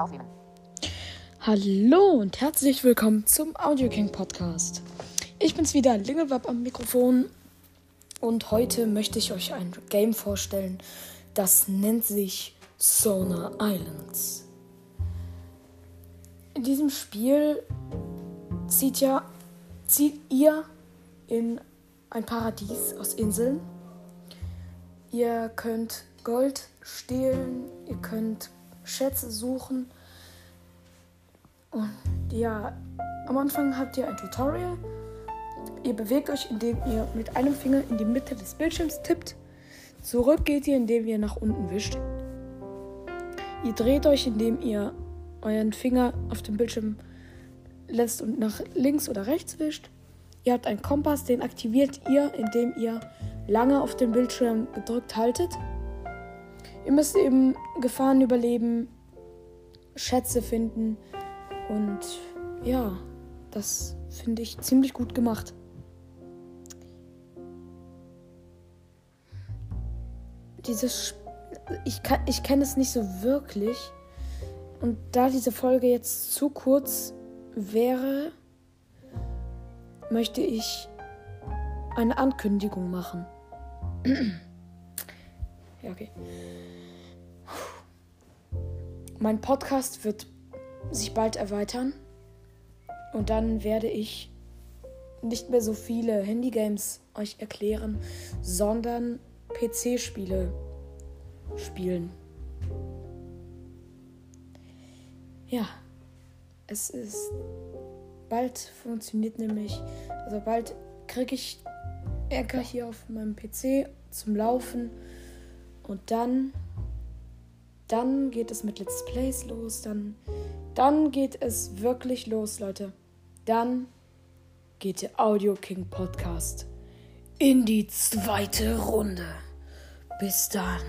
Aufnehmen. Hallo und herzlich willkommen zum Audio King Podcast. Ich bin's wieder, Lingelwab am Mikrofon und heute möchte ich euch ein Game vorstellen, das nennt sich Sona Islands. In diesem Spiel zieht ja zieht ihr in ein Paradies aus Inseln. Ihr könnt Gold stehlen, ihr könnt Schätze suchen. Und ja, am Anfang habt ihr ein Tutorial. Ihr bewegt euch, indem ihr mit einem Finger in die Mitte des Bildschirms tippt. Zurück geht ihr, indem ihr nach unten wischt. Ihr dreht euch, indem ihr euren Finger auf dem Bildschirm lässt und nach links oder rechts wischt. Ihr habt einen Kompass, den aktiviert ihr, indem ihr lange auf dem Bildschirm gedrückt haltet. Ihr müsst eben Gefahren überleben, Schätze finden und ja, das finde ich ziemlich gut gemacht. Dieses ich, ich kenne es nicht so wirklich und da diese Folge jetzt zu kurz wäre, möchte ich eine Ankündigung machen. ja, okay. Mein Podcast wird sich bald erweitern und dann werde ich nicht mehr so viele Handygames euch erklären, sondern PC-Spiele spielen. Ja, es ist bald funktioniert nämlich, also bald kriege ich Anchor hier auf meinem PC zum Laufen und dann dann geht es mit Let's Plays los, dann dann geht es wirklich los, Leute. Dann geht der Audio King Podcast in die zweite Runde. Bis dann.